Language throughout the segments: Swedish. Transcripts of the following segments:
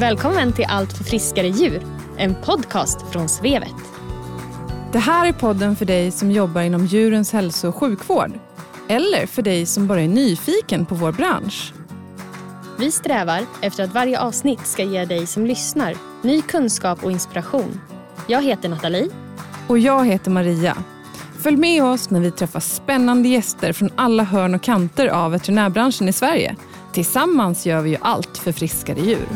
Välkommen till Allt för friskare djur, en podcast från Svevet. Det här är podden för dig som jobbar inom djurens hälso och sjukvård. Eller för dig som bara är nyfiken på vår bransch. Vi strävar efter att varje avsnitt ska ge dig som lyssnar ny kunskap och inspiration. Jag heter Nathalie. Och jag heter Maria. Följ med oss när vi träffar spännande gäster från alla hörn och kanter av veterinärbranschen i Sverige. Tillsammans gör vi ju allt för friskare djur.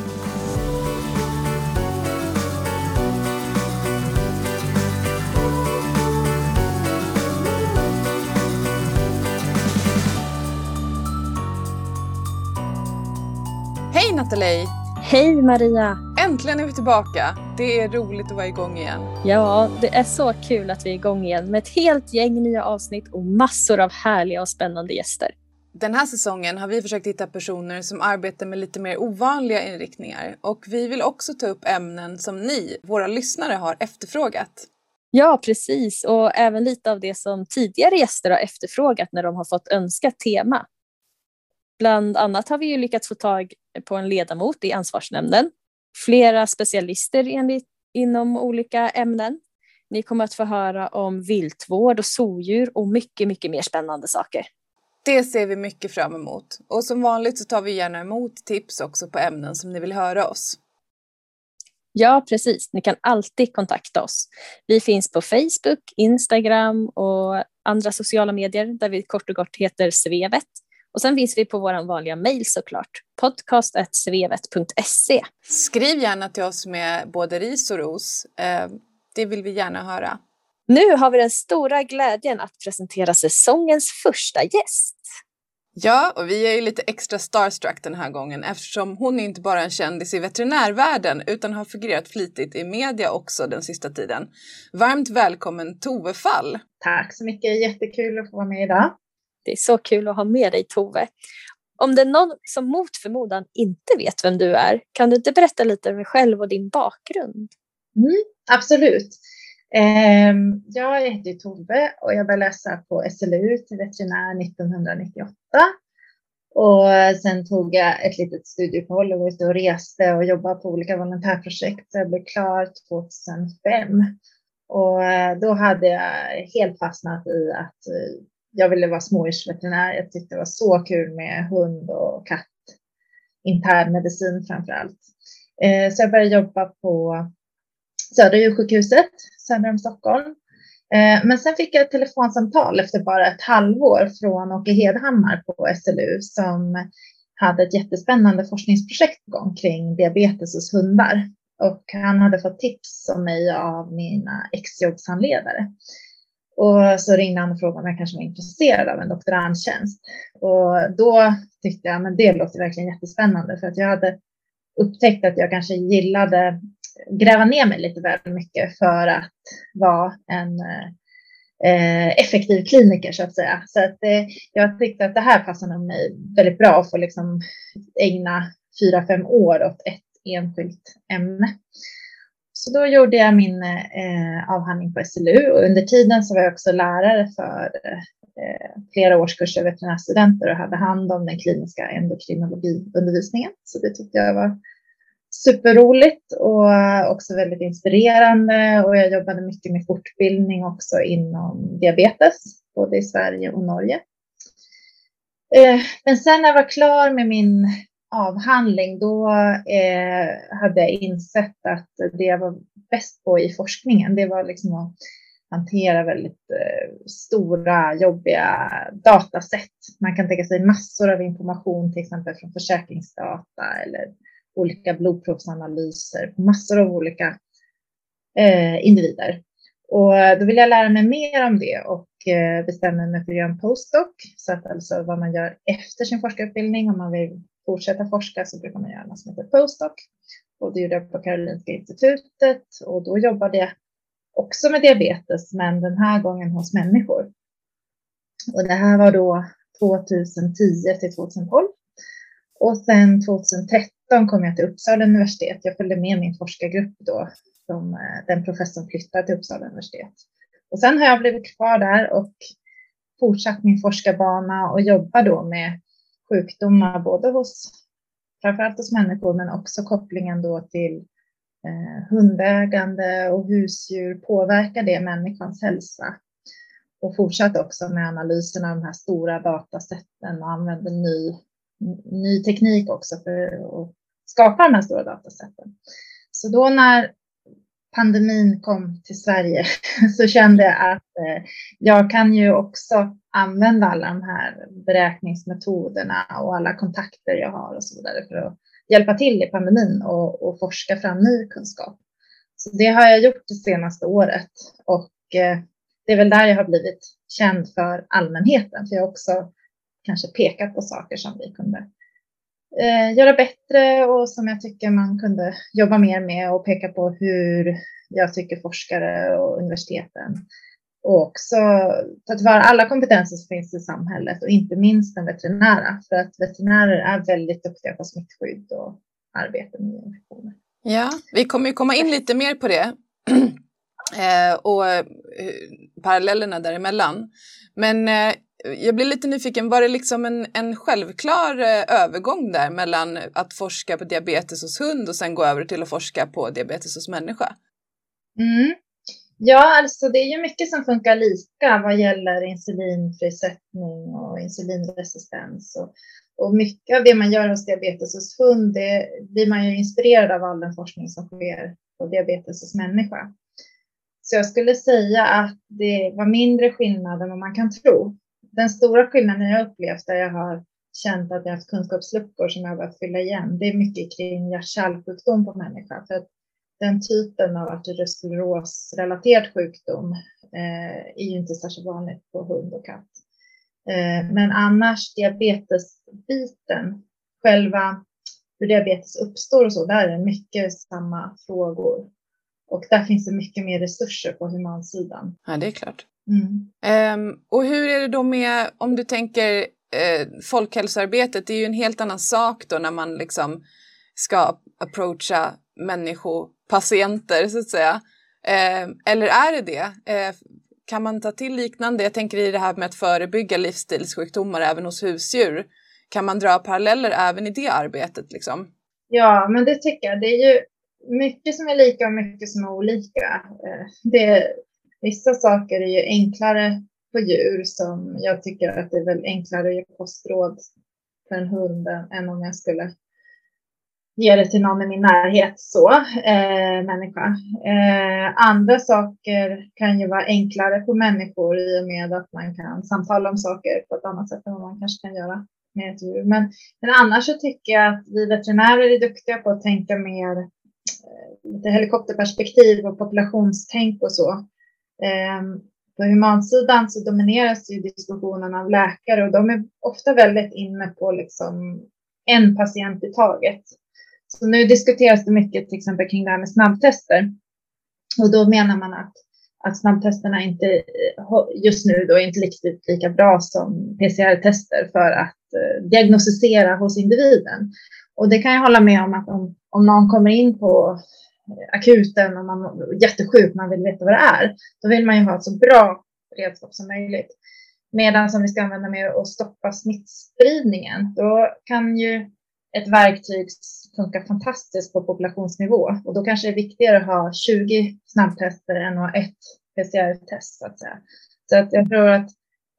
Hej Maria! Äntligen är vi tillbaka. Det är roligt att vara igång igen. Ja, det är så kul att vi är igång igen med ett helt gäng nya avsnitt och massor av härliga och spännande gäster. Den här säsongen har vi försökt hitta personer som arbetar med lite mer ovanliga inriktningar och vi vill också ta upp ämnen som ni, våra lyssnare, har efterfrågat. Ja, precis. Och även lite av det som tidigare gäster har efterfrågat när de har fått önskat tema. Bland annat har vi ju lyckats få tag på en ledamot i ansvarsnämnden, flera specialister enligt, inom olika ämnen. Ni kommer att få höra om viltvård och soldjur och mycket, mycket mer spännande saker. Det ser vi mycket fram emot. Och som vanligt så tar vi gärna emot tips också på ämnen som ni vill höra oss. Ja, precis. Ni kan alltid kontakta oss. Vi finns på Facebook, Instagram och andra sociala medier där vi kort och gott heter Svevet. Och sen finns vi på vår vanliga mejl såklart, podcast.svevet.se. Skriv gärna till oss med både ris och ros. Eh, det vill vi gärna höra. Nu har vi den stora glädjen att presentera säsongens första gäst. Ja, och vi är ju lite extra starstruck den här gången eftersom hon är inte bara en kändis i veterinärvärlden utan har figurerat flitigt i media också den sista tiden. Varmt välkommen Tove Fall! Tack så mycket, jättekul att få vara med idag. Det är så kul att ha med dig Tove. Om det är någon som mot förmodan inte vet vem du är, kan du inte berätta lite om dig själv och din bakgrund? Mm, absolut. Ehm, jag heter Tove och jag började läsa på SLU till veterinär 1998. Och sen tog jag ett litet studieuppehåll och var ute och reste och jobbade på olika volontärprojekt. Så jag blev klar 2005. Och eh, då hade jag helt fastnat i att eh, jag ville vara smådjursveterinär. Jag tyckte det var så kul med hund och katt. Internmedicin framför allt. Eh, så jag började jobba på Södra djursjukhuset söder om Stockholm. Eh, men sen fick jag ett telefonsamtal efter bara ett halvår från Åke Hedhammar på SLU som hade ett jättespännande forskningsprojekt på gång kring diabetes hos hundar. Och han hade fått tips om mig av mina exjobbshandledare. Och så ringde han och frågade om jag kanske var intresserad av en doktorandtjänst. Och då tyckte jag, men det låter verkligen jättespännande för att jag hade upptäckt att jag kanske gillade gräva ner mig lite väl mycket för att vara en eh, effektiv kliniker så att säga. Så att eh, jag tyckte att det här passade mig väldigt bra att få liksom ägna fyra, fem år åt ett enskilt ämne. Så då gjorde jag min eh, avhandling på SLU och under tiden så var jag också lärare för eh, flera årskurser veterinärstudenter och hade hand om den kliniska endokrinologiundervisningen. Så det tyckte jag var superroligt och också väldigt inspirerande. Och jag jobbade mycket med fortbildning också inom diabetes, både i Sverige och Norge. Eh, men sen när jag var klar med min avhandling, då eh, hade jag insett att det jag var bäst på i forskningen, det var liksom att hantera väldigt eh, stora, jobbiga datasätt. Man kan tänka sig massor av information, till exempel från försäkringsdata eller olika blodprovsanalyser på massor av olika eh, individer. Och eh, då vill jag lära mig mer om det och eh, bestämmer mig för att göra en postdoc. Så att alltså vad man gör efter sin forskarutbildning, om man vill fortsätta forska så brukar man göra något som heter postdoc. Och det gjorde jag på Karolinska institutet och då jobbade jag också med diabetes, men den här gången hos människor. Och det här var då 2010 till 2012. Och sen 2013 kom jag till Uppsala universitet. Jag följde med min forskargrupp då, som eh, den professorn flyttade till Uppsala universitet. Och sen har jag blivit kvar där och fortsatt min forskarbana och jobbar då med sjukdomar både hos framförallt hos människor, men också kopplingen då till eh, hundägande och husdjur. Påverkar det människans hälsa? Och fortsatt också med analysen av de här stora datasätten och använder ny, ny teknik också för att skapa de här stora datasätten. Så då när pandemin kom till Sverige så kände jag att eh, jag kan ju också använda alla de här beräkningsmetoderna och alla kontakter jag har och så vidare för att hjälpa till i pandemin och, och forska fram ny kunskap. Så det har jag gjort det senaste året och eh, det är väl där jag har blivit känd för allmänheten, för jag har också kanske pekat på saker som vi kunde eh, göra bättre och som jag tycker man kunde jobba mer med och peka på hur jag tycker forskare och universiteten och också ta tillvara alla kompetenser som finns i samhället och inte minst den veterinära för att veterinärer är väldigt duktiga på smittskydd och arbete med infektioner. Ja, vi kommer ju komma in lite mer på det eh, och eh, parallellerna däremellan. Men eh, jag blir lite nyfiken, var det liksom en, en självklar eh, övergång där mellan att forska på diabetes hos hund och sen gå över till att forska på diabetes hos människa? Mm. Ja, alltså det är ju mycket som funkar lika vad gäller insulinfrisättning och insulinresistens. Och, och mycket av det man gör hos diabetes hos hund, det blir man ju inspirerad av all den forskning som sker på diabetes hos människa. Så jag skulle säga att det var mindre skillnad än vad man kan tro. Den stora skillnaden jag upplevt där jag har känt att jag haft kunskapsluckor som jag behövt fylla igen, det är mycket kring hjärt-kärlsjukdom på människa. För att den typen av arteriosklerosrelaterad sjukdom eh, är ju inte särskilt vanligt på hund och katt. Eh, men annars diabetesbiten, själva hur diabetes uppstår och så, där är det mycket samma frågor. Och där finns det mycket mer resurser på humansidan. Ja, det är klart. Mm. Um, och hur är det då med, om du tänker eh, folkhälsoarbetet, det är ju en helt annan sak då när man liksom ska approacha människopatienter så att säga. Eh, eller är det det? Eh, kan man ta till liknande? Jag tänker i det här med att förebygga livsstilssjukdomar även hos husdjur. Kan man dra paralleller även i det arbetet? Liksom? Ja, men det tycker jag. Det är ju mycket som är lika och mycket som är olika. Eh, det, vissa saker är ju enklare på djur som jag tycker att det är väl enklare att ge kostråd för en hund än om jag skulle ge det till någon i min närhet så, eh, människa. Eh, andra saker kan ju vara enklare på människor i och med att man kan samtala om saker på ett annat sätt än vad man kanske kan göra med ett djur. Men, men annars så tycker jag att vi veterinärer är duktiga på att tänka mer eh, lite helikopterperspektiv och populationstänk och så. Ehm, på humansidan så domineras ju diskussionen av läkare och de är ofta väldigt inne på liksom en patient i taget. Så nu diskuteras det mycket till exempel kring det här med snabbtester. Och då menar man att, att snabbtesterna inte eh, just nu då inte riktigt lika bra som PCR-tester för att eh, diagnostisera hos individen. Och det kan jag hålla med om att om, om någon kommer in på Eh, akuten och man är jättesjuk, man vill veta vad det är, då vill man ju ha ett så bra redskap som möjligt. Medan som vi ska använda med att stoppa smittspridningen, då kan ju ett verktyg funka fantastiskt på populationsnivå och då kanske det är viktigare att ha 20 snabbtester än att ha ett PCR-test så att säga. Så att jag tror att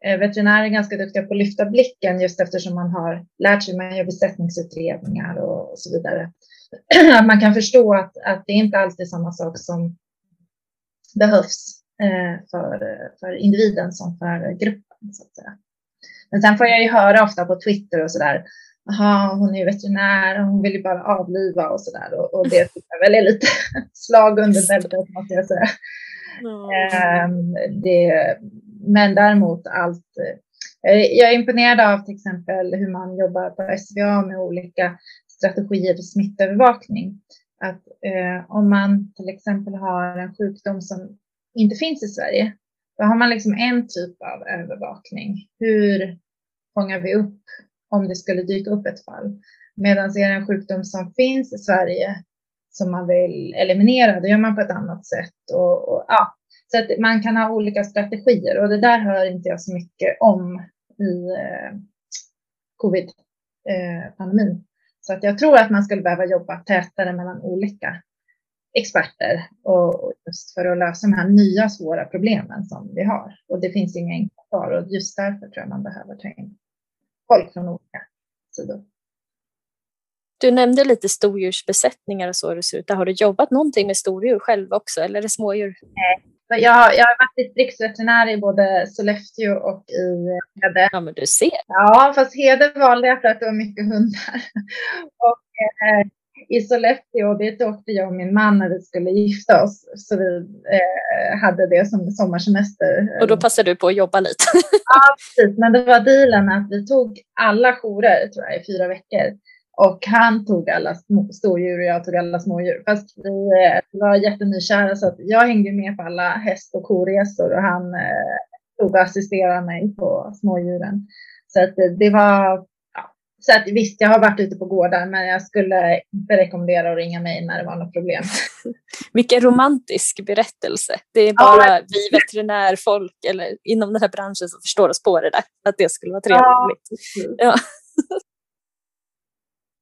eh, veterinärer är ganska duktiga på att lyfta blicken just eftersom man har lärt sig, man gör besättningsutredningar och, så vidare. Att man kan förstå att, att det inte alltid är samma sak som behövs eh, för, för individen som för gruppen. Så att säga. Men sen får jag ju höra ofta på Twitter och så där Jaha, hon är ju veterinär, hon vill ju bara avliva och sådär. Och, och det tycker jag väl är lite slag under bältet måste jag säga. Mm. det, men däremot allt. Eh, jag är imponerad av till exempel hur man jobbar på SVA med olika strategier för smittövervakning. Att eh, om man till exempel har en sjukdom som inte finns i Sverige, då har man liksom en typ av övervakning. Hur fångar vi upp om det skulle dyka upp ett fall. Medan är det en sjukdom som finns i Sverige som man vill eliminera, då gör man på ett annat sätt. Och, och ja. Så att man kan ha olika strategier och det där hör inte jag så mycket om i eh, covid-pandemin. Eh, så att jag tror att man skulle behöva jobba tätare mellan olika experter och just för att lösa de här nya svåra problemen som vi har. Och det finns inga enkla svar och just därför tror jag man behöver ta in folk från olika sidor. Du nämnde lite stordjursbesättningar och så hur det ser ut. Har du jobbat någonting med stordjur själv också eller är det smådjur? Nej, jag, jag har varit distriktsveterinär i både Sollefteå och i Hede. Ja, men du ser. Ja, fast Hede valde jag för att det var mycket hundar. och eh, i Sollefteå, dit åkte jag och min man när vi skulle gifta oss. Så vi eh, hade det som sommarsemester. Och då passade du på att jobba lite? ja, precis. Men det var dealen att vi tog alla jourer, tror jag, i fyra veckor. Och han tog alla stordjur och jag tog alla smådjur. Fast vi eh, var jättenykära så att jag hängde med på alla häst och koresor och han eh, tog och assisterade mig på smådjuren. Så att det, det var så att visst, jag har varit ute på gårdar, men jag skulle inte rekommendera att ringa mig när det var något problem. Vilken romantisk berättelse. Det är bara ja. vi veterinärfolk eller inom den här branschen som förstår oss på det där, att det skulle vara trevligt. Ja.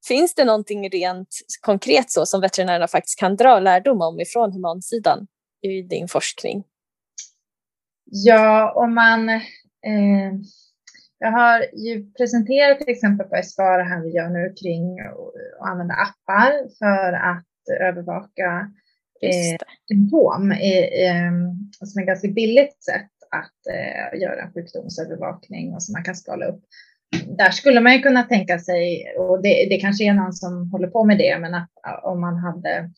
Finns det någonting rent konkret så som veterinärerna faktiskt kan dra lärdom om ifrån humansidan i din forskning? Ja, om man eh, jag har ju presenterat till exempel på SVAR här vi gör nu kring att använda appar för att övervaka eh, symptom i, eh, som är ganska billigt sätt att eh, göra en sjukdomsövervakning och som man kan skala upp. Där skulle man ju kunna tänka sig, och det, det kanske är någon som håller på med det, men att om man hade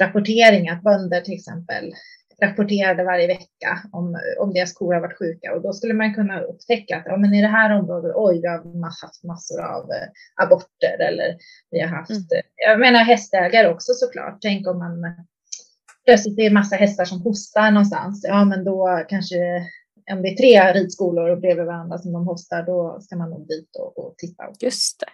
rapportering att bönder till exempel rapporterade varje vecka om, om deras kor har varit sjuka och då skulle man kunna upptäcka att ja, men i det här området, oj, vi har haft massor av eh, aborter eller vi har haft, mm. jag menar hästägare också såklart. Tänk om man plötsligt är massa hästar som hostar någonstans. Ja, men då kanske om det är tre ridskolor bredvid varandra som de hostar, då ska man nog dit och, och titta. Just det.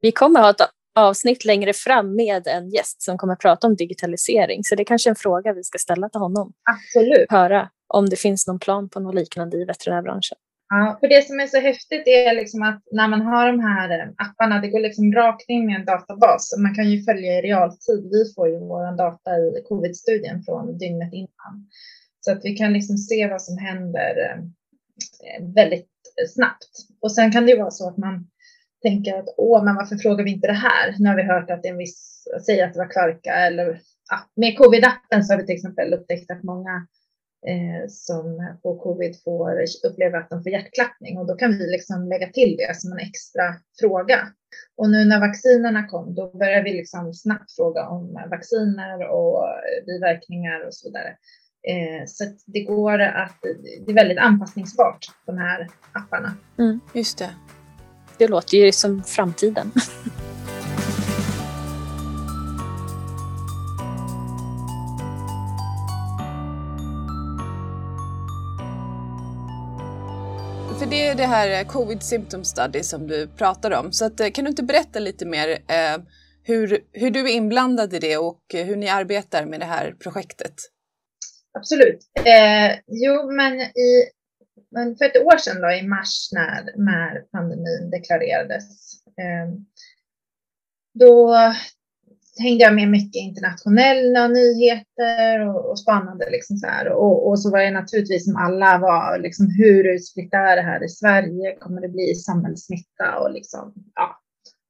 Vi kommer ha ett avsnitt längre fram med en gäst som kommer att prata om digitalisering. Så det är kanske är en fråga vi ska ställa till honom. Absolut. Höra om det finns någon plan på något liknande i veterinärbranschen. Ja, för det som är så häftigt är liksom att när man har de här eh, apparna, det går liksom rakt in i en databas. Man kan ju följa i realtid. Vi får ju vår data i covid-studien från dygnet innan. Så att vi kan liksom se vad som händer eh, väldigt snabbt. Och sen kan det ju vara så att man tänker att åh, men varför frågar vi inte det här? Nu har vi hört att det är en viss, säger att det var kvarka eller ja, med covid-appen så har vi till exempel upptäckt att många eh, som får covid får uppleva att de får hjärtklappning och då kan vi liksom lägga till det som en extra fråga. Och nu när vaccinerna kom, då börjar vi liksom snabbt fråga om vacciner och biverkningar och så vidare. Eh, så det går att, det är väldigt anpassningsbart, de här apparna. Mm, just det. Det låter ju som framtiden. För det är det här Covid Symptom Study som du pratar om. Så att, eh, kan du inte berätta lite mer eh, hur, hur du är inblandad i det och hur ni arbetar med det här projektet? Absolut. Eh, jo, men i men för ett år sedan då, i mars när, när pandemin deklarerades, eh, då hängde jag med mycket internationella nyheter och, och spännande liksom så här. Och, och, så var det naturligtvis som alla var liksom hur utspritt är det här i Sverige? Kommer det bli samhällssmitta och liksom ja,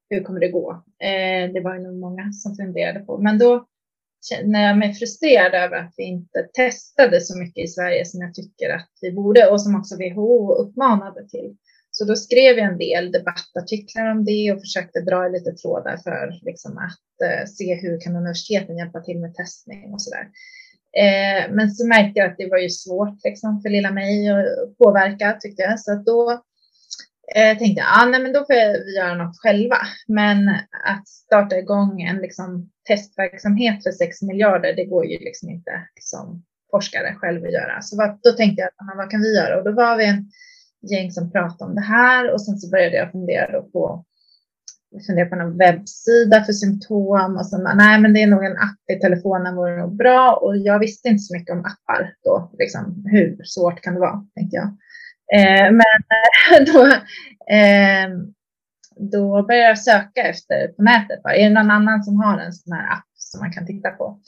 hur kommer det gå? Eh, det var ju nog många som funderade på, men då känner jag mig frustrerad över att vi inte testade så mycket i Sverige som jag tycker att vi borde och som också WHO uppmanade till. Så då skrev jag en del debattartiklar om det och försökte dra lite trådar för liksom att eh, se hur kan universiteten hjälpa till med testning och så där. Eh, men så märkte jag att det var ju svårt liksom, för lilla mig att påverka tyckte jag. Så att då eh, tänkte jag, ah, nej, men då får vi göra något själva. Men att starta igång en liksom, testverksamhet för 6 miljarder, det går ju liksom inte som forskare själv att göra. Så vad, då tänkte jag, ah, vad kan vi göra? Och då var vi en gäng som pratade om det här och sen så började jag fundera på fundera på någon webbsida för symptom och sen nej, men det är nog en app i telefonen vore nog bra och jag visste inte så mycket om appar då, liksom hur svårt kan det vara, tänkte jag. Eh, men eh, då, eh, då började jag söka efter på nätet. Är det någon annan som har en sån här app som man kan titta på?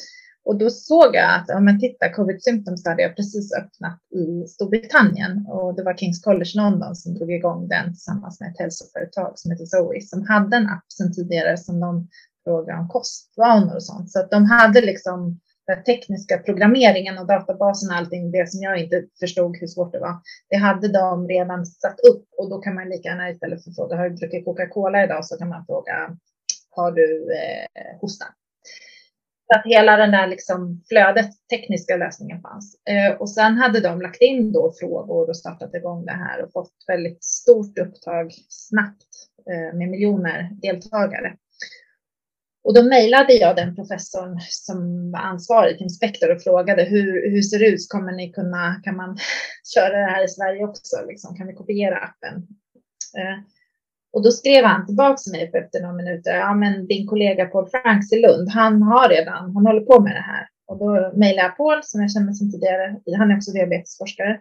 Och då såg jag att om man tittar covid symptoms hade jag precis öppnat i Storbritannien och det var Kings College London som drog igång den tillsammans med ett hälsoföretag som heter Zoe som hade en app sedan tidigare som de frågade om kostvanor och sånt. Så att de hade liksom den tekniska programmeringen och databasen och allting, det som jag inte förstod hur svårt det var, det hade de redan satt upp och då kan man lika gärna istället för att fråga har du druckit Coca-Cola idag så kan man fråga har du eh, hosta? Så att hela den där liksom flödet, tekniska lösningen fanns. Eh, och sen hade de lagt in då frågor och startat igång det här och fått väldigt stort upptag snabbt eh, med miljoner deltagare. Och då mejlade jag den professorn som var ansvarig, inspektor, och frågade hur, hur ser det ut? Kommer ni kunna, kan man köra det här i Sverige också? Liksom, kan vi kopiera appen? Eh, och då skrev han tillbaka till mig efter några minuter. Ja, men din kollega Paul Franks i Lund, han har redan, han håller på med det här. Och då mejlade jag Paul som jag känner sedan tidigare. Han är också diabetesforskare.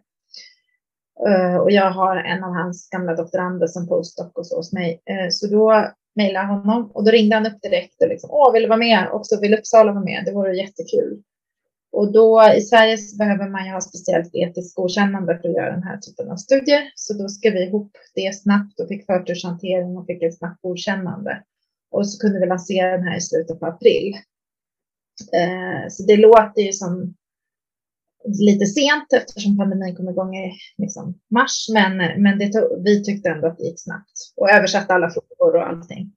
Uh, och jag har en av hans gamla doktorander som postdoc hos mig. Uh, så då mejla honom och då ringde han upp direkt och liksom, åh, vill du vara med? Också vill Uppsala vara med? Det vore jättekul. Och då i Sverige så behöver man ju ha speciellt etiskt godkännande för att göra den här typen av studier. Så då skrev vi ihop det snabbt och fick förturshantering och fick ett snabbt godkännande. Och så kunde vi lansera den här i slutet på april. Eh, så det låter ju som lite sent eftersom pandemin kom igång i liksom, mars, men, men det tog, vi tyckte ändå att det gick snabbt och översatte alla frågor och allting.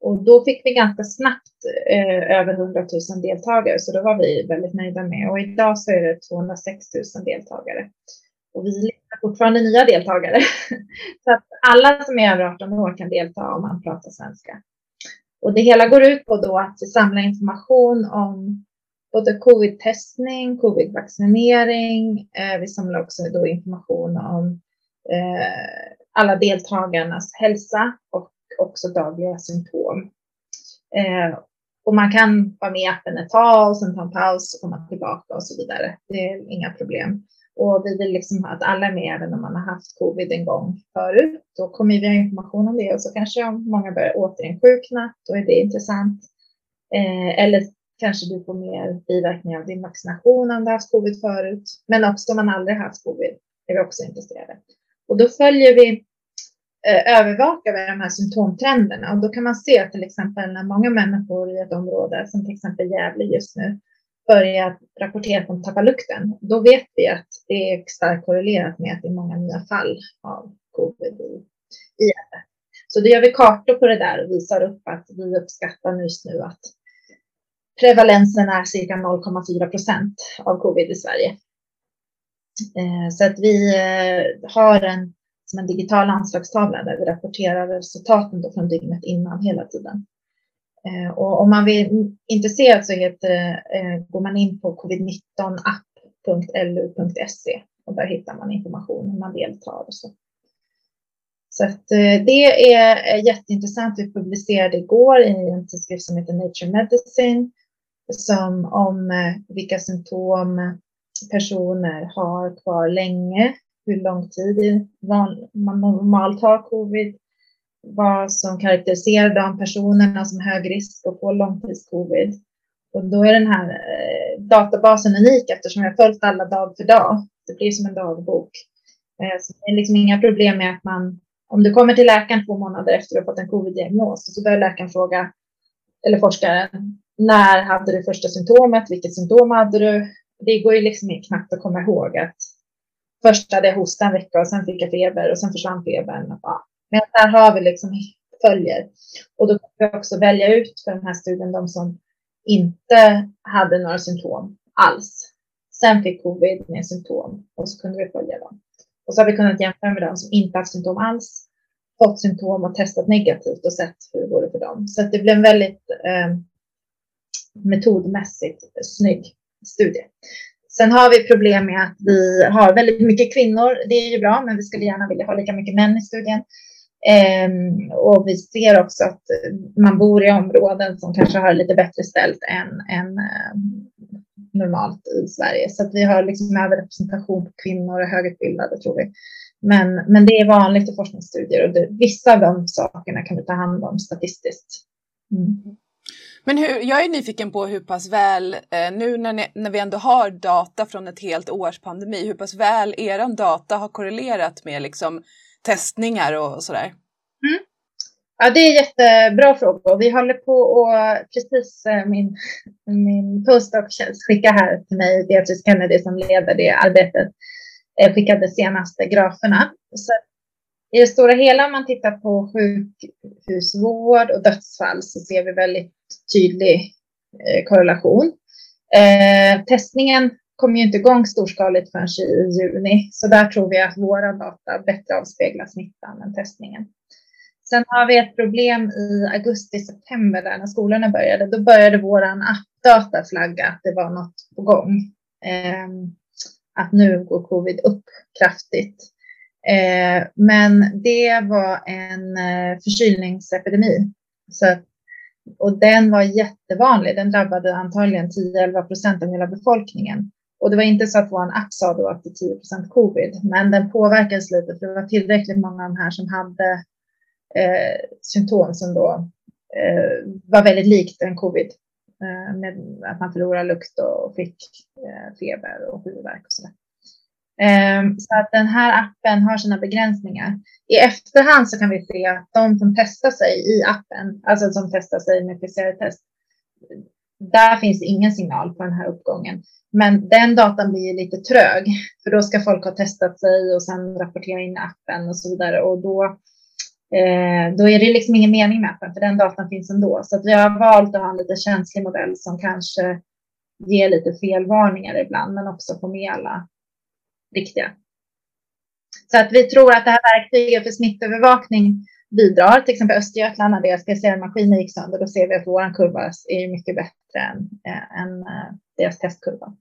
Och då fick vi ganska snabbt eh, över 100 000 deltagare, så då var vi väldigt nöjda med. Och idag så är det 206 000 deltagare. Och vi letar fortfarande nya deltagare. så att alla som är över 18 år kan delta om man pratar svenska. Och det hela går ut på då att samla information om både covid-testning, covid-vaccinering. Eh, vi samlar också då information om eh, alla deltagarnas hälsa och också dagliga symptom. Eh, och man kan vara med i appen ett tag och sen ta en paus och komma tillbaka och så vidare. Det är inga problem. Och vi vill liksom att alla är med även om man har haft covid en gång förut. Då kommer vi ha information om det och så kanske om många börjar återinsjukna, då är det intressant. Eh, eller kanske du får mer biverkningar av din vaccination om du har haft covid förut. Men också om man aldrig haft covid är vi också intresserade. Och då följer vi Eh, övervakar vi de här symptomtrenderna och då kan man se till exempel när många människor i ett område, som till exempel Gävle just nu, börjar rapportera att de tappar lukten, då vet vi att det är starkt korrelerat med att det är många nya fall av covid i, i Gävle. Så då gör vi kartor på det där och visar upp att vi uppskattar just nu att prevalensen är cirka 0,4 procent av covid i Sverige. Eh, så att vi eh, har en som en digital anslagstavla där vi rapporterar resultaten då från dygnet innan hela tiden. Eh, och om man vill intresserad så heter, går man in på covid19app.lu.se och där hittar man information hur man deltar och så. Så att, det är jätteintressant. Vi publicerade igår i en tidskrift som heter Nature Medicine som om eh, vilka symptom personer har kvar länge hur lång tid man normalt har covid, vad som karaktäriserar de personerna som hög risk att få långtidscovid. Och då är den här eh, databasen unik eftersom jag har följt alla dag för dag. Det blir som en dagbok. Eh, så det är liksom inga problem med att man, om du kommer till läkaren två månader efter att du har fått en covid-diagnos, så börjar läkaren fråga, eller forskaren, när hade du första symptomet? Vilket symptom hade du? Det går ju liksom knappt att komma ihåg att först hade jag hosta en vecka och sen fick jag feber och sen försvann febern. Ja. Men där har vi liksom följer. Och då kan vi också välja ut för den här studien de som inte hade några symptom alls. Sen fick covid med symptom och så kunde vi följa dem. Och så har vi kunnat jämföra med dem som inte haft symptom alls, fått symptom och testat negativt och sett hur det går för dem. Så det blev en väldigt eh, metodmässigt snygg studie. Sen har vi problem med att vi har väldigt mycket kvinnor. Det är ju bra, men vi skulle gärna vilja ha lika mycket män i studien. Um, och vi ser också att man bor i områden som kanske har lite bättre ställt än, än um, normalt i Sverige. Så att vi har liksom överrepresentation på kvinnor och högutbildade tror vi. Men, men det är vanligt i forskningsstudier och det, vissa av de sakerna kan vi ta hand om statistiskt. Mm. Men hur, jag är nyfiken på hur pass väl, eh, nu när, ni, när vi ändå har data från ett helt års pandemi, hur pass väl er data har korrelerat med liksom, testningar och sådär? Mm. Ja, det är jättebra fråga. Vi håller på och precis eh, min, min postdoc skickar här till mig, Beatrice Kennedy som leder det arbetet, eh, skickade senaste graferna. Så I det stora hela om man tittar på sjukhusvård och dödsfall så ser vi väldigt tydlig eh, korrelation. Eh, testningen kommer ju inte igång storskaligt förrän i juni, så där tror vi att våra data bättre avspeglar smittan än testningen. Sen har vi ett problem i augusti-september där när skolorna började. Då började våran appdata flagga att det var något på gång. Eh, att nu går covid upp kraftigt. Eh, men det var en eh, förkylningsepidemi. Så, och den var jättevanlig. Den drabbade antagligen 10-11 procent av hela befolkningen. Och det var inte så att vår app sa då att det är 10 procent covid, men den påverkades lite för det var tillräckligt många av de här som hade eh, symptom som då eh, var väldigt likt en covid. Eh, med att man förlorar lukt och fick eh, feber och huvudvärk och sådär. Ehm, så att den här appen har sina begränsningar. I efterhand så kan vi se att de som testar sig i appen, alltså som testar sig med PCR-test, där finns ingen signal på den här uppgången. Men den datan blir lite trög, för då ska folk ha testat sig och sen rapportera in appen och så vidare. Och då eh, då är det liksom ingen mening med appen, för den datan finns ändå. Så att vi har valt att ha en lite känslig modell som kanske ger lite felvarningar ibland, men också får med alla riktiga. Så att vi tror att det här verktyget för smittövervakning bidrar. Till exempel Östergötland, när deras PCR-maskiner gick sönder, då ser vi att vår kurva är mycket bättre än, äh, än äh, deras testkurva.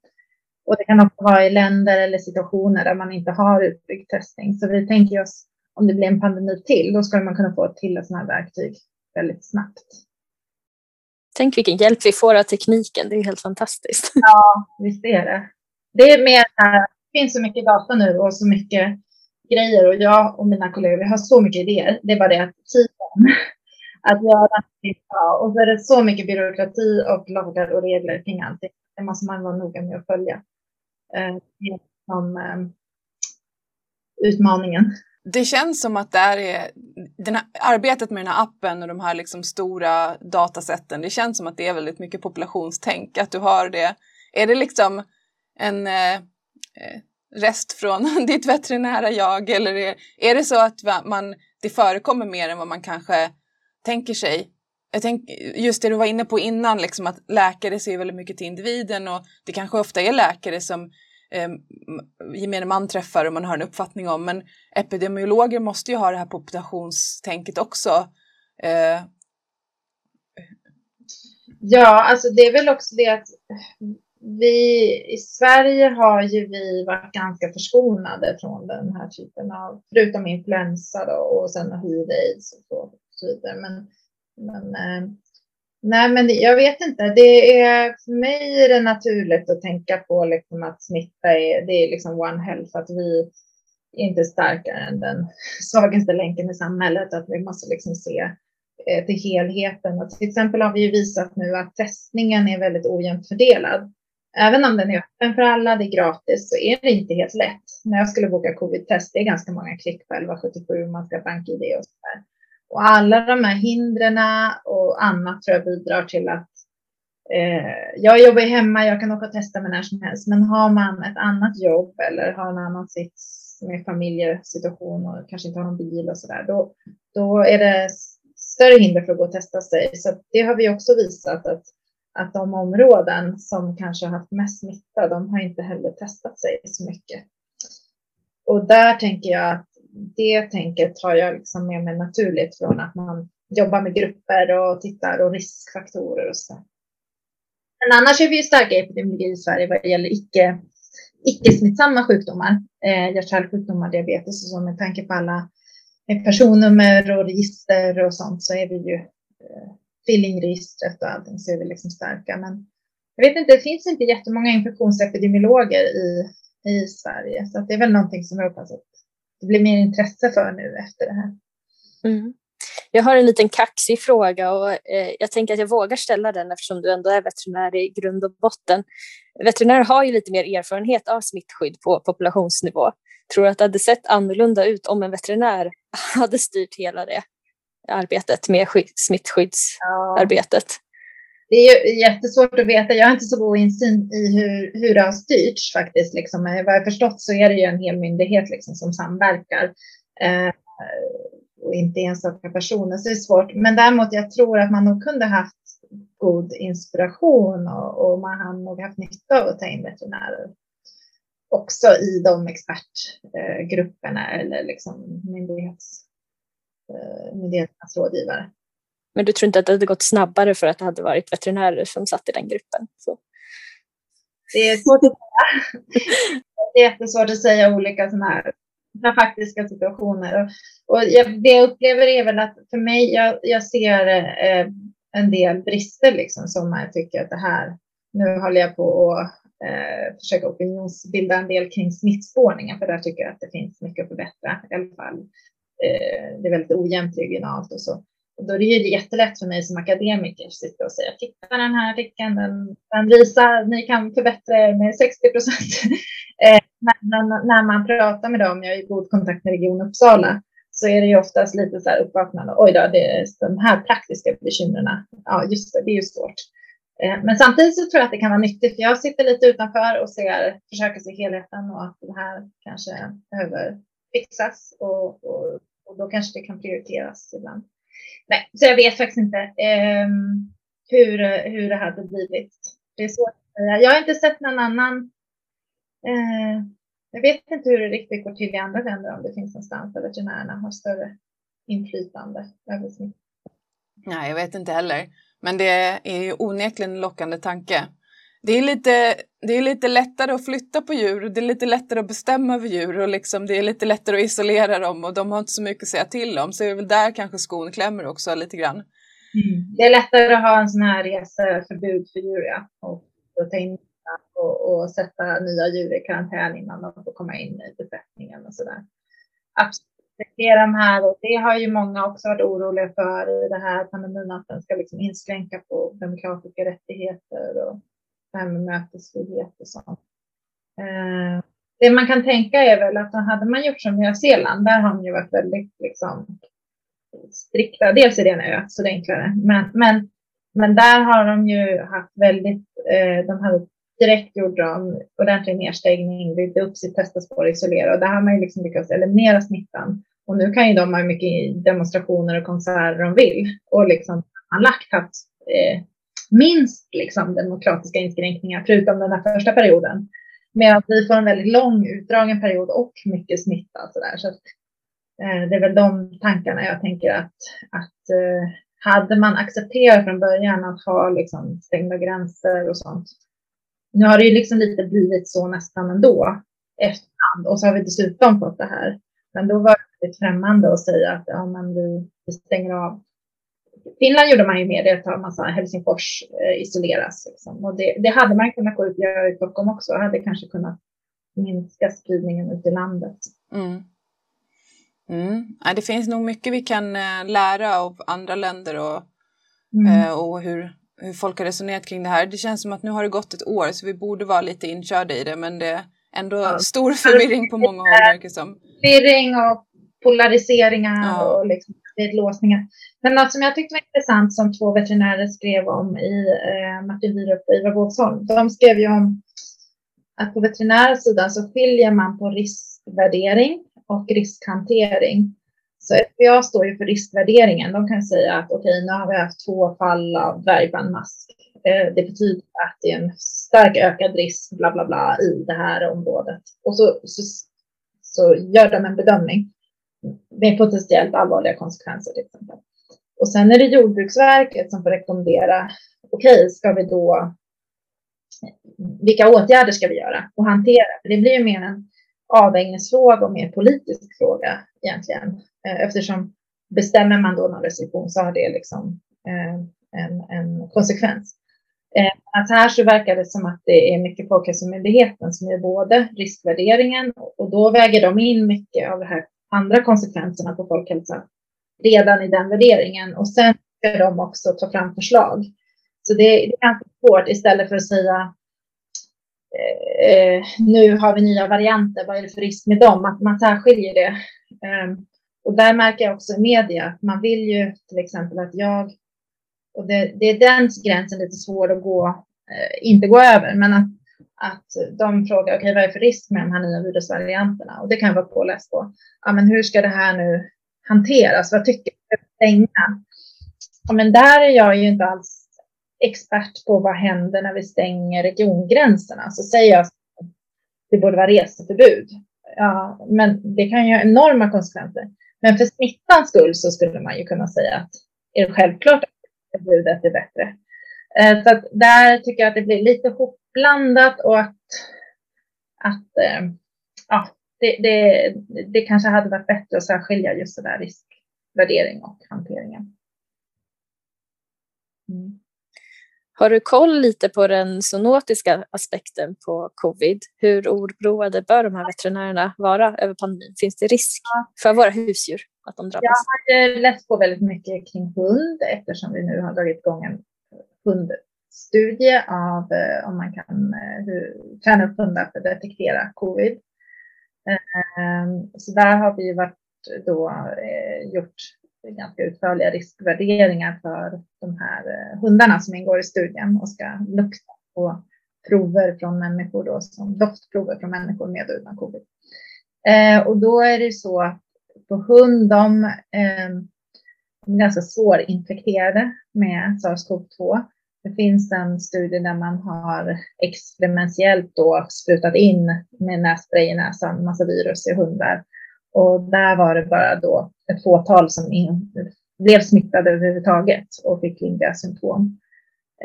Och det kan också vara i länder eller situationer där man inte har utbyggd testning. Så vi tänker oss om det blir en pandemi till, då ska man kunna få till ett sådant här verktyg väldigt snabbt. Tänk vilken hjälp vi får av tekniken, det är helt fantastiskt. Ja, visst är det. Det är mer här, det finns så mycket data nu och så mycket grejer och jag och mina kollegor, vi har så mycket idéer. Det är bara det att tiden att göra ja, och så är det så mycket byråkrati och lagar och regler kring allting. Det måste man vara noga med att följa. Eh, som eh, utmaningen det känns som att det är den här, arbetet med den här appen och de här liksom stora datasätten, det känns som att det är väldigt mycket populationstänk, att du har det. Är det liksom en eh Eh, rest från ditt veterinära jag eller är, är det så att man, det förekommer mer än vad man kanske tänker sig? Jag tänk, just det du var inne på innan, liksom att läkare ser väldigt mycket till individen och det kanske ofta är läkare som eh, gemene man träffar och man har en uppfattning om. Men epidemiologer måste ju ha det här populationstänket också. Eh. Ja, alltså det är väl också det att vi i Sverige har ju vi varit ganska förskonade från den här typen av, förutom influensa då, och sen hiv, aids och så vidare. Men, men eh, Nej, men jag vet inte. Det är, för mig är det naturligt att tänka på liksom att smitta är, det är liksom one health, att vi är inte starkare än den svagaste länken i samhället, att vi måste liksom se eh, till helheten. Och till exempel har vi ju visat nu att testningen är väldigt ojämnt fördelad. Även om den är öppen för alla, det är gratis, så är det inte helt lätt. När jag skulle boka covid-test, det är ganska många klick på 1177, man ska bank-id och så där. Och alla de här hindren och annat tror jag bidrar till att eh, jag jobbar hemma, jag kan åka och testa mig när som helst, men har man ett annat jobb eller har en annan sits med familjesituation och kanske inte har någon bil och så där, då, då är det större hinder för att gå och testa sig. Så det har vi också visat att, att de områden som kanske har haft mest smitta, de har inte heller testat sig så mycket. Och där tänker jag att det tänket har jag liksom med mig naturligt från att man jobbar med grupper och tittar och riskfaktorer och så. Men annars är vi ju starka i epidemiologi i Sverige vad gäller icke, icke-smittsamma sjukdomar, eh, hjärt-kärlsjukdomar, diabetes och så med tanke på alla personnummer och register och sånt så är vi ju eh, tvillingregistret och allting så är vi liksom starka. Men, jag vet inte, det finns inte jättemånga infektionsepidemiologer i, i Sverige, så det är väl någonting som jag hoppas att det blir mer intresse för nu efter det här. Mm. Jag har en liten kaxig fråga och eh, jag tänker att jag vågar ställa den eftersom du ändå är veterinär i grund och botten. Veterinärer har ju lite mer erfarenhet av smittskydd på populationsnivå. Tror du att det hade sett annorlunda ut om en veterinär hade styrt hela det arbetet med smittskyddsarbetet? Ja. Det är jättesvårt att veta. Jag har inte så god insyn i hur, hur det har styrts faktiskt. Liksom. Eh, vad jag förstått så är det ju en hel myndighet liksom, som samverkar. Eh, och inte enstaka personer, så det är svårt. Men däremot, jag tror att man nog kunde haft god inspiration och, och man har nog haft nytta av att ta in veterinärer också i de expertgrupperna eh, eller liksom myndighets, myndigheternas rådgivare. Men du tror inte att det hade gått snabbare för att det hade varit veterinärer som satt i den gruppen? Så. Det är svårt att säga. Det är jättesvårt att säga olika sådana här faktiska situationer. Och, och jag, det jag upplever är väl att för mig, jag, jag ser eh, en del brister liksom som jag tycker att det här, nu håller jag på att eh, försöka opinionsbilda en del kring smittspårningen, för där tycker jag att det finns mycket att förbättra i alla fall. Eh, det är väldigt ojämnt regionalt och så. Och då är det ju jättelätt för mig som akademiker att sitta och säga titta den här artikeln, den, den visar ni kan förbättra er med 60 procent. Eh, men när, när man pratar med dem, jag är i god kontakt med Region Uppsala, så är det ju oftast lite så här uppvaknande. Oj då, det är de här praktiska bekymren. Ja, just det, det är ju svårt. Eh, men samtidigt så tror jag att det kan vara nyttigt, för jag sitter lite utanför och ser, försöker se helheten och att det här kanske behöver fixas och, och, och då kanske det kan prioriteras ibland. Nej, så jag vet faktiskt inte eh, hur, hur det hade blivit. Det är svårt att säga. Jag har inte sett någon annan. Eh, jag vet inte hur det riktigt går till i andra länder, om det finns någonstans där veterinärerna har större inflytande över. Nej, jag vet inte heller. Men det är ju onekligen en lockande tanke. Det är, lite, det är lite lättare att flytta på djur, det är lite lättare att bestämma över djur och liksom det är lite lättare att isolera dem och de har inte så mycket att säga till om. Så det är väl där kanske skon klämmer också lite grann. Mm. Det är lättare att ha en sån här reseförbud för djur ja. och, och ta in och, och, sätta nya djur i karantän innan de får komma in i besättningen och sådär. Absolut. Det, är de här, och det har ju många också varit oroliga för i det här pandemin, att den ska liksom inskränka på demokratiska rättigheter och det här med mötesfrihet och sånt. Eh, det man kan tänka är väl att hade man gjort som Nya Zeeland, där har man ju varit väldigt liksom, strikta. Dels är det en ö, så det är enklare. Men, men, men där har de ju haft väldigt, eh, de hade direkt gjort de ordentlig nedstängning, byggde upp sitt testaspår och isolera och där har man ju liksom lyckats eliminera smittan. Och nu kan ju de ha mycket demonstrationer och konserter de vill och liksom anlagt haft eh, minst liksom, demokratiska inskränkningar, förutom den här första perioden. Medan vi får en väldigt lång utdragen period och mycket smitta. Så, där. så att, eh, det är väl de tankarna jag tänker att, att eh, hade man accepterat från början att ha liksom, stängda gränser och sånt. Nu har det ju liksom lite blivit så nästan ändå efterhand och så har vi dessutom fått det här. Men då var det främmande att säga att ja, men vi, vi stänger av Finland gjorde man ju mer det tar man sa Helsingfors eh, isoleras. Liksom. Och det, det, hade man kunnat gå ut och göra i Stockholm också. Hade kanske kunnat minska spridningen ut i landet. Mm. Mm. Ja, det finns nog mycket vi kan äh, lära av andra länder och, mm. äh, och hur, hur folk har resonerat kring det här. Det känns som att nu har det gått ett år så vi borde vara lite inkörda i det men det är ändå ja. stor förvirring på många håll verkar som. Förvirring och polariseringar ja. och liksom låsningar. Men något som jag tyckte var intressant som två veterinärer skrev om i eh, Martin Wierup och Ivar Båtsholm. De skrev ju om att på veterinära sidan så skiljer man på riskvärdering och riskhantering. Så FBA står ju för riskvärderingen. De kan säga att okej, okay, nu har vi haft två fall av dvärgbandmask. Eh, det betyder att det är en stark ökad risk, bla bla bla, i det här området. Och så, så, så gör de en bedömning med potentiellt allvarliga konsekvenser till exempel. Och sen är det Jordbruksverket som får rekommendera, okej, okay, ska vi då, vilka åtgärder ska vi göra och hantera? För det blir ju mer en avvägningsfråga och mer politisk fråga egentligen, eh, eftersom bestämmer man då någon restriktion så har det liksom eh, en, en konsekvens. Eh, att här så verkar det som att det är mycket Folkhälsomyndigheten som gör både riskvärderingen och då väger de in mycket av det här andra konsekvenserna på folkhälsan redan i den värderingen och sen ska de också ta fram förslag. Så det, det är ganska svårt istället för att säga eh, nu har vi nya varianter, vad är det för risk med dem? Att man särskiljer det. Eh, och där märker jag också i media att man vill ju till exempel att jag, och det, det är den gränsen lite svår att gå, eh, inte gå över, men att, att de frågar, okay, vad är det för risk med de här nya virusvarianterna? Och det kan jag vara påläst på. Ja, men hur ska det här nu hanteras? Vad tycker du? Stänga? Ja, men där är jag ju inte alls expert på vad händer när vi stänger regiongränserna. Så säger jag att det borde vara reseförbud. Ja, men det kan ju ha enorma konsekvenser. Men för smittans skull så skulle man ju kunna säga att är det självklart att förbudet är bättre. Eh, så att där tycker jag att det blir lite hopblandat och att, att eh, ja, det, det, det kanske hade varit bättre att särskilja just det där riskvärdering och hanteringen. Mm. Har du koll lite på den zoonotiska aspekten på covid? Hur oroade bör de här veterinärerna vara över pandemin? Finns det risk för våra husdjur att de drabbas? Jag har läst på väldigt mycket kring hund eftersom vi nu har dragit igång en studie av eh, om man kan eh, träna upp hundar för att detektera covid. Ehm, så där har vi varit då eh, gjort ganska utförliga riskvärderingar för de här eh, hundarna som ingår i studien och ska lukta på prover från människor då, som doftprover från människor med och utan covid. Eh, och då är det så att på hund, de, eh, är ganska svårinfekterade med sars-cov-2. Det finns en studie där man har experimentellt då sprutat in med nässpray i näsan massa virus i hundar och där var det bara då ett fåtal som in, blev smittade överhuvudtaget och fick lindriga symptom.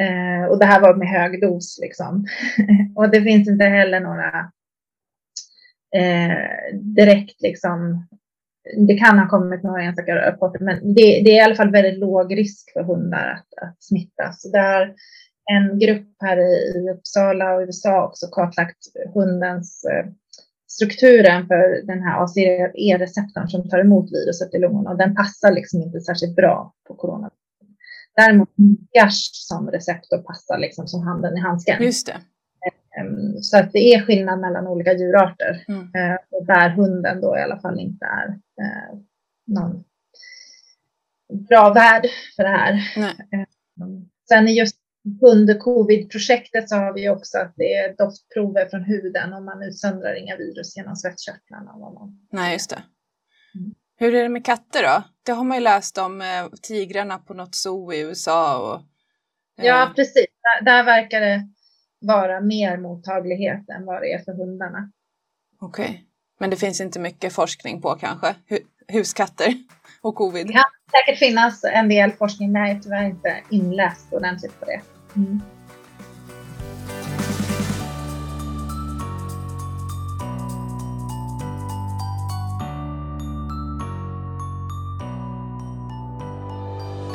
Eh, och det här var med hög dos liksom. och det finns inte heller några eh, direkt liksom. Det kan ha kommit några enstaka rapporter, men det, det, är i alla fall väldigt låg risk för hundar att, att smittas. Så där en grupp här i Uppsala och USA också kartlagt hundens eh, strukturen för den här ACE-receptorn som tar emot viruset i lungorna och den passar liksom inte särskilt bra på corona. Däremot GASH som receptor passar liksom som handen i handsken. Just det. Ehm, så att det är skillnad mellan olika djurarter mm. Eh, och där hunden då i alla fall inte är eh, någon bra värd för det här. Nej. Ehm, sen just under covid-projektet så har vi också att det är doftprover från huden och man utsöndrar inga virus genom svettkörtlarna. Nej, just det. Mm. Hur är det med katter då? Det har man ju läst om eh, tigrarna på något zoo i USA. Och, eh... Ja, precis. Där, där, verkar det vara mer mottaglighet än vad det är för hundarna. Okej, okay. men det finns inte mycket forskning på kanske? Hu huskatter och covid? Det kan säkert finnas en del forskning, men jag är tyvärr inte inläst ordentligt på det. Mm.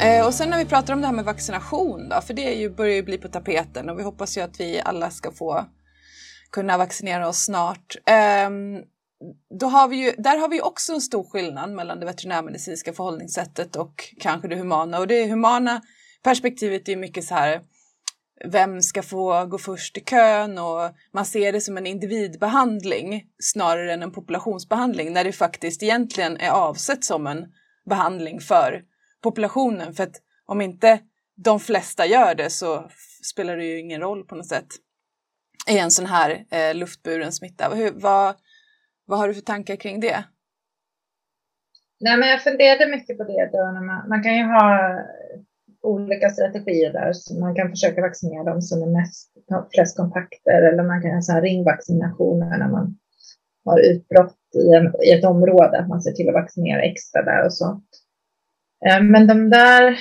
Eh, och sen när vi pratar om det här med vaccination då, för det är ju, börjar ju bli på tapeten och vi hoppas ju att vi alla ska få kunna vaccinera oss snart. Um, då har vi ju, där har vi också en stor skillnad mellan det veterinärmedicinska förhållningssättet och kanske det humana. Och det humana perspektivet är mycket så här vem ska få gå först i kön och man ser det som en individbehandling snarare än en populationsbehandling när det faktiskt egentligen är avsett som en behandling för populationen. För att om inte de flesta gör det så spelar det ju ingen roll på något sätt i en sån här eh, luftburen smitta. Hur, vad, vad har du för tankar kring det? Nej, men jag funderade mycket på det. Då, när man, man kan ju ha olika strategier där. Så man kan försöka vaccinera dem som är mest, har flest kontakter eller man kan ha ringvaccinationer när man har utbrott i, en, i ett område. Att man ser till att vaccinera extra där och så. Eh, men de där,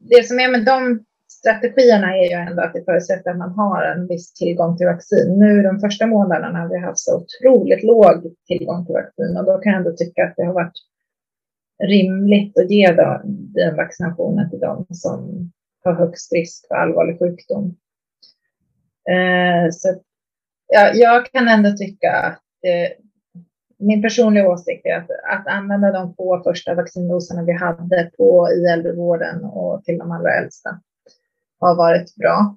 det som är med de strategierna är ju ändå att det förutsätter att man har en viss tillgång till vaccin. Nu de första månaderna har vi haft så otroligt låg tillgång till vaccin och då kan jag ändå tycka att det har varit rimligt att ge då, den vaccinationen till dem som har högst risk för allvarlig sjukdom. Eh, så ja, jag kan ändå tycka att det, min personliga åsikt är att, att använda de få första vaccindoserna vi hade på i äldrevården och till de allra äldsta har varit bra.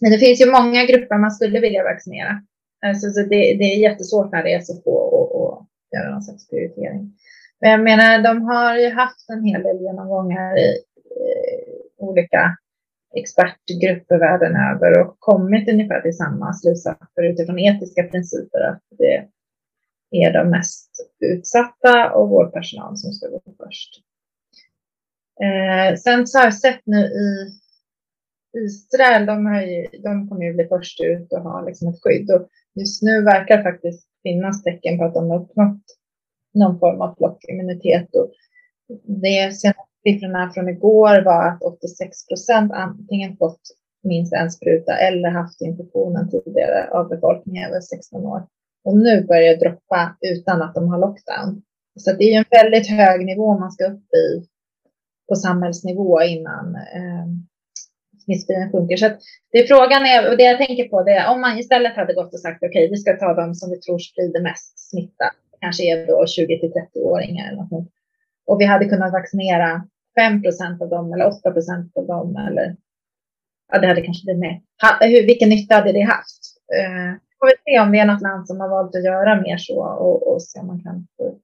Men det finns ju många grupper man skulle vilja vaccinera. Alltså, så det, det är jättesvårt när det är så få att göra någon slags prioritering. Men jag menar, de har ju haft en hel del genomgångar i, i olika expertgrupper världen över och kommit ungefär till samma slutsatser utifrån etiska principer att det är de mest utsatta och vårdpersonal som ska gå först. Eh, sen så har jag sett nu i Israel, de, har ju, de kommer ju bli först ut och ha liksom ett skydd. Och just nu verkar det faktiskt finnas tecken på att de har uppnått någon form av blockimmunitet. Och det senaste siffrorna från igår var att 86 procent antingen fått minst en spruta eller haft infektionen tidigare av befolkningen över 16 år. Och nu börjar det droppa utan att de har lockdown. Så det är en väldigt hög nivå man ska upp i på samhällsnivå innan eh, smittspridningen sjunker. Så det frågan är, och det jag tänker på det är om man istället hade gått och sagt okej, okay, vi ska ta de som vi tror sprider mest smitta, kanske är då 20 till 30-åringar eller något Och vi hade kunnat vaccinera 5 procent av dem eller 8 procent av dem eller ja, det hade kanske blivit mer. hur, vilken nytta hade det haft? Eh, får vi se om det är något land som har valt att göra mer så och, och se om man kan få ut.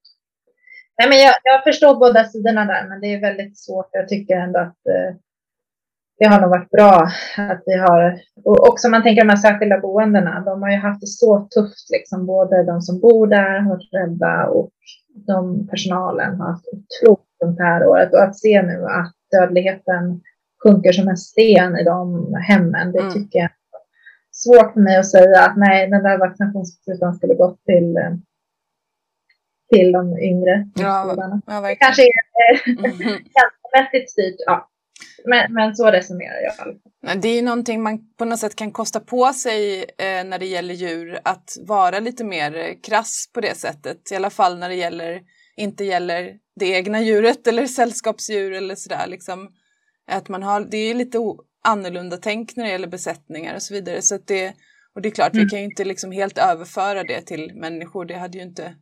Nej, men jag, jag förstår båda sidorna där, men det är väldigt svårt. Jag tycker ändå att eh, det har nog varit bra att vi har, och också man tänker de här särskilda boendena, de har ju haft det så tufft, liksom både de som bor där har varit rädda och de personalen har haft otroligt tungt det här året. Och att se nu att dödligheten sjunker som en sten i de hemmen, det mm. tycker jag svårt för mig att säga att nej, den där vaccinationssprutan skulle gått till till de yngre. Ja, ja, det kanske är mm. känslomässigt styrt. Ja, men, men så resonerar jag. Det är ju någonting man på något sätt kan kosta på sig eh, när det gäller djur, att vara lite mer krass på det sättet. I alla fall när det gäller, inte gäller det egna djuret eller sällskapsdjur eller sådär. Liksom, att man har, det är lite annorlunda tänk när det gäller besättningar och så vidare. Så det, och det är klart, mm. vi kan ju inte liksom helt överföra det till människor. Det hade ju inte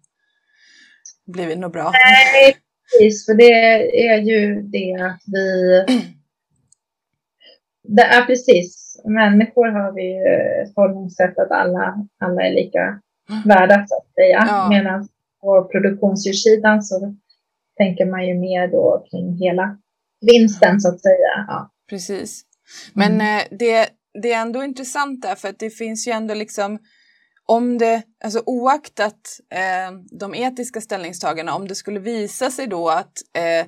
blivit något bra. Nej, precis. För det är ju det att vi... Det är precis. Människor har vi ju ett förhållningssätt att alla, alla är lika mm. värda så att säga. Ja. Medan på produktionsdjursidan så tänker man ju mer då kring hela vinsten så att säga. Ja. Precis. Men mm. Eh, det, det är ändå intressant där för att det finns ju ändå liksom om det, alltså oaktat eh, de etiska ställningstagandena, om det skulle visa sig då att eh,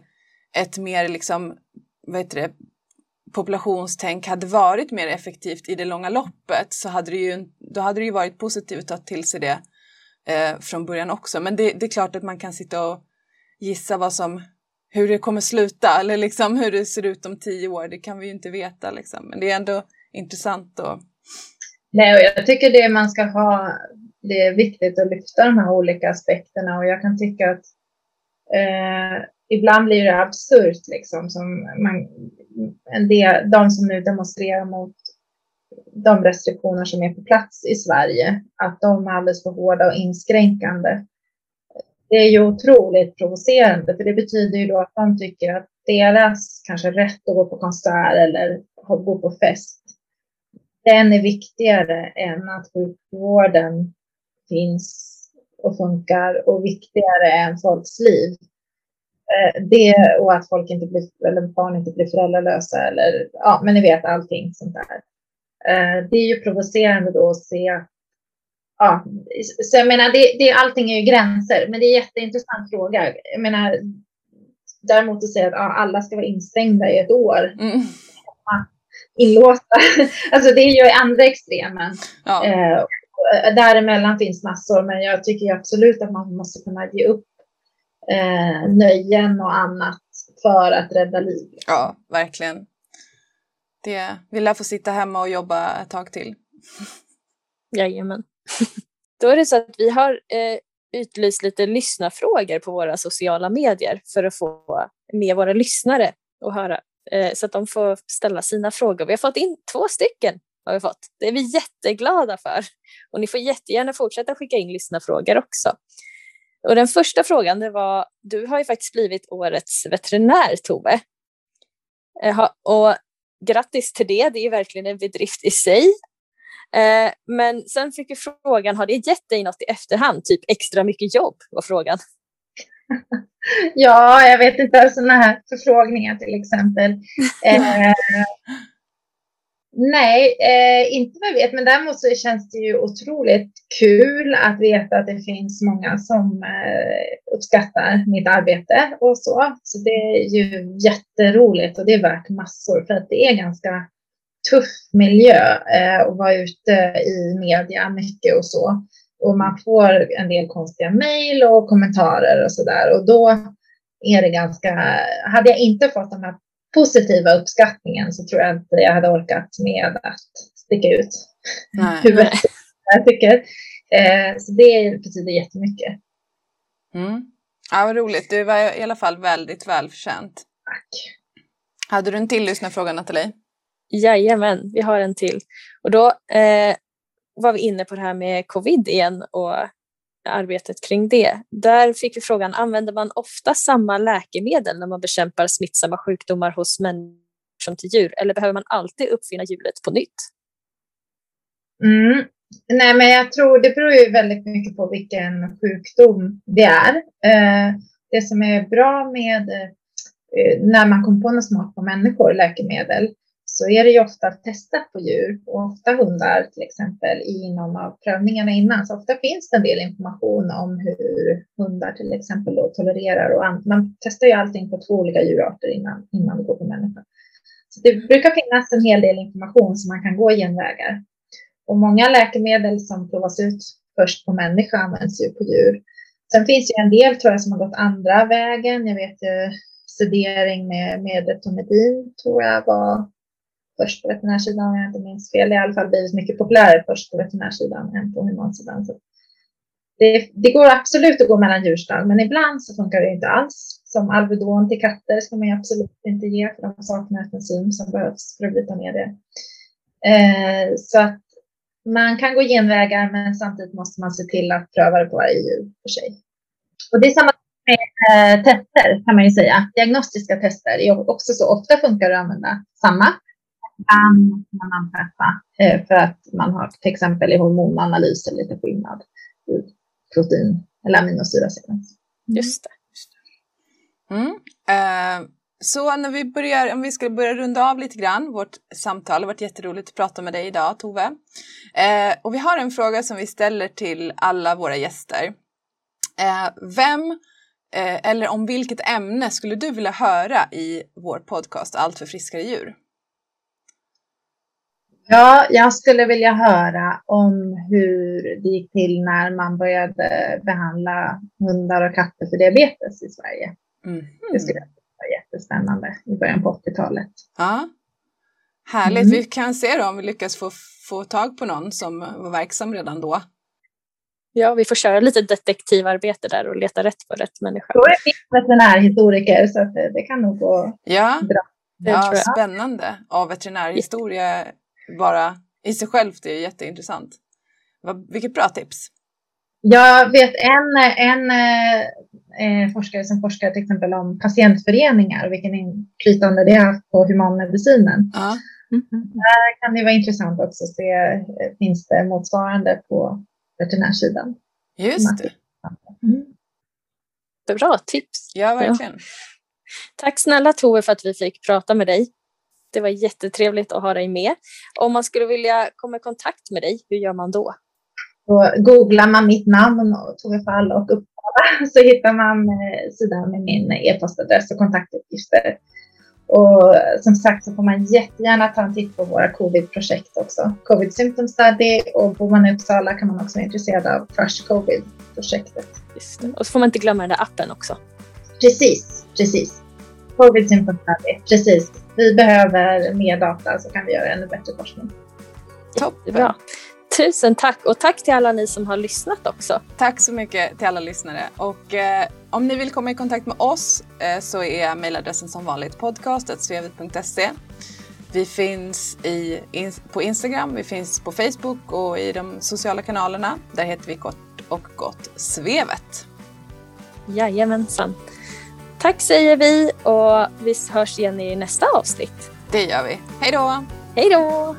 ett mer liksom, vad heter det, populationstänk hade varit mer effektivt i det långa loppet så hade det ju, då hade det ju varit positivt att ta till sig det eh, från början också. Men det, det, är klart att man kan sitta och gissa vad som, hur det kommer sluta eller liksom hur det ser ut om tio år. Det kan vi ju inte veta liksom. Men det är ändå intressant Och... Nej, och jag tycker det man ska ha, det är viktigt att lyfta de här olika aspekterna och jag kan tycka att eh, ibland blir det absurt liksom som man, en del, de som nu demonstrerar mot de restriktioner som är på plats i Sverige, att de är alldeles för hårda och inskränkande. Det är ju otroligt provocerande, för det betyder ju då att de tycker att deras kanske rätt att gå på konsert eller gå på fest den är viktigare än att sjukvården finns och funkar och viktigare än folks liv. Eh, det och att folk inte blir, eller barn inte blir föräldralösa eller ja, men ni vet allting sånt där. Eh, det är ju provocerande då att se. Ja, så jag menar, det, det, allting är ju gränser, men det är en jätteintressant fråga. Jag menar, däremot att säga att ja, alla ska vara instängda i ett år. Mm inlåsta. alltså det är ju andra extremen. Ja. Eh, däremellan finns massor, men jag tycker absolut att man måste kunna ge upp eh, nöjen och annat för att rädda liv. Ja, verkligen. Det, vi lär få sitta hemma och jobba ett tag till. Jajamän. Då är det så att vi har eh, utlyst lite lyssnarfrågor på våra sociala medier för att få med våra lyssnare och höra Eh, så att de får ställa sina frågor. Vi har fått in två stycken har vi fått. Det är vi jätteglada för. Och ni får jättegärna fortsätta skicka in lyssnarfrågor också. Och den första frågan det var, du har ju faktiskt blivit årets veterinär Tove. Eh, och grattis till det, det är verkligen en bedrift i sig. Eh, men sen fick vi frågan, har det gett dig något i efterhand, typ extra mycket jobb? var frågan. ja, jag vet inte, sådana här förfrågningar till exempel. Eh, nej, eh, inte vad jag vet, men däremot så känns det ju otroligt kul att veta att det finns många som eh, uppskattar mitt arbete och så. Så det är ju jätteroligt och det är värt massor för att det är ganska tuff miljö eh, och vara ute i media mycket och så. Och man får en del konstiga mejl och kommentarer och så där. Och då är det ganska, hade jag inte fått den här positiva uppskattningen så tror jag inte jag hade orkat med att sticka ut huvudet. Jag tycker. Eh, så det betyder jättemycket. Mm. Ja, vad roligt. Du var i alla fall väldigt välförtjänt. Tack. Hade du en till lyssnarfråga, Nathalie? Jajamän, vi har en till. Och då eh, var vi inne på det här med covid igen och arbetet kring det. Där fick vi frågan, använder man ofta samma läkemedel när man bekämpar smittsamma sjukdomar hos människor som till djur eller behöver man alltid uppfinna hjulet på nytt? Mm. Nej, men jag tror det beror ju väldigt mycket på vilken sjukdom det är. Eh, det som är bra med eh, när man kommer på något smart på människor, läkemedel, så är det ju ofta testat på djur och ofta hundar till exempel i någon av prövningarna innan. Så ofta finns det en del information om hur hundar till exempel då tolererar och man testar ju allting på två olika djurarter innan, innan det går på människa. Så det brukar finnas en hel del information som man kan gå genvägar. Och många läkemedel som provas ut först på människa används ju på djur. Sen finns det en del tror jag som har gått andra vägen. Jag vet ju sedering med, med tror jag var först på veterinärsidan om jag inte minns fel. Det har i alla fall blivit mycket populärare först på veterinärsidan än på humansidan. Så det, det, går absolut att gå mellan djurstall, men ibland så funkar det inte alls. Som Alvedon till katter ska man absolut inte ge för de saknar ett enzym som behövs för att bryta ner det. Eh, så att man kan gå genvägar, men samtidigt måste man se till att pröva det på varje djur för sig. Och det är samma med eh, tester kan man ju säga. Diagnostiska tester är också så. Ofta funkar det att använda samma kan man anpassa eh, för att man har till exempel i hormonanalyser lite skillnad i protein eller aminosyrasekvens. Mm. Just det. Mm. Uh, så när vi börjar, om vi ska börja runda av lite grann vårt samtal, det har varit jätteroligt att prata med dig idag Tove. Uh, och vi har en fråga som vi ställer till alla våra gäster. Uh, vem eller om vilket ämne skulle du vilja höra i vår podcast Allt för friskare djur? Ja, jag skulle vilja höra om hur det gick till när man började behandla hundar och katter för diabetes i Sverige. Mm. Det skulle vara jättespännande i början på 80-talet. Ja, Härligt. Mm. Vi kan se då om vi lyckas få, få tag på någon som var verksam redan då. Ja, vi får köra lite detektivarbete där och leta rätt på rätt människa. Då är det veterinärhistoriker så att det, det kan nog gå ja. bra. Ja, spännande. Ja, veterinärhistoria bara i sig självt är jätteintressant. Vilket bra tips. Jag vet en, en eh, forskare som forskar till exempel om patientföreningar och vilken inflytande det har på humanmedicinen. Ja. Mm -hmm. Där kan det vara intressant också att se, eh, finns det motsvarande på veterinärsidan? Just det. Mm. Bra tips. Ja, verkligen. Ja. Tack snälla Tove för att vi fick prata med dig. Det var jättetrevligt att ha dig med. Om man skulle vilja komma i kontakt med dig, hur gör man då? Då googlar man mitt namn, Tove Fall och Uppsala, så hittar man eh, sidan med min e-postadress och kontaktuppgifter. Och som sagt så får man jättegärna ta en titt på våra covid-projekt också. Covid Symptom Study och bor man i Uppsala kan man också vara intresserad av Crush Covid-projektet. Och så får man inte glömma den där appen också. Precis, precis. Covid Symptom Study, precis vi behöver mer data så kan vi göra ännu bättre forskning. Toppen. Tusen tack och tack till alla ni som har lyssnat också. Tack så mycket till alla lyssnare och eh, om ni vill komma i kontakt med oss eh, så är mejladressen som vanligt podcastsvevit.se. Vi finns i, in, på Instagram, vi finns på Facebook och i de sociala kanalerna. Där heter vi kort och gott Svevet. Jajamensan. Tack säger vi och vi hörs igen i nästa avsnitt. Det gör vi. Hej då! Hej då!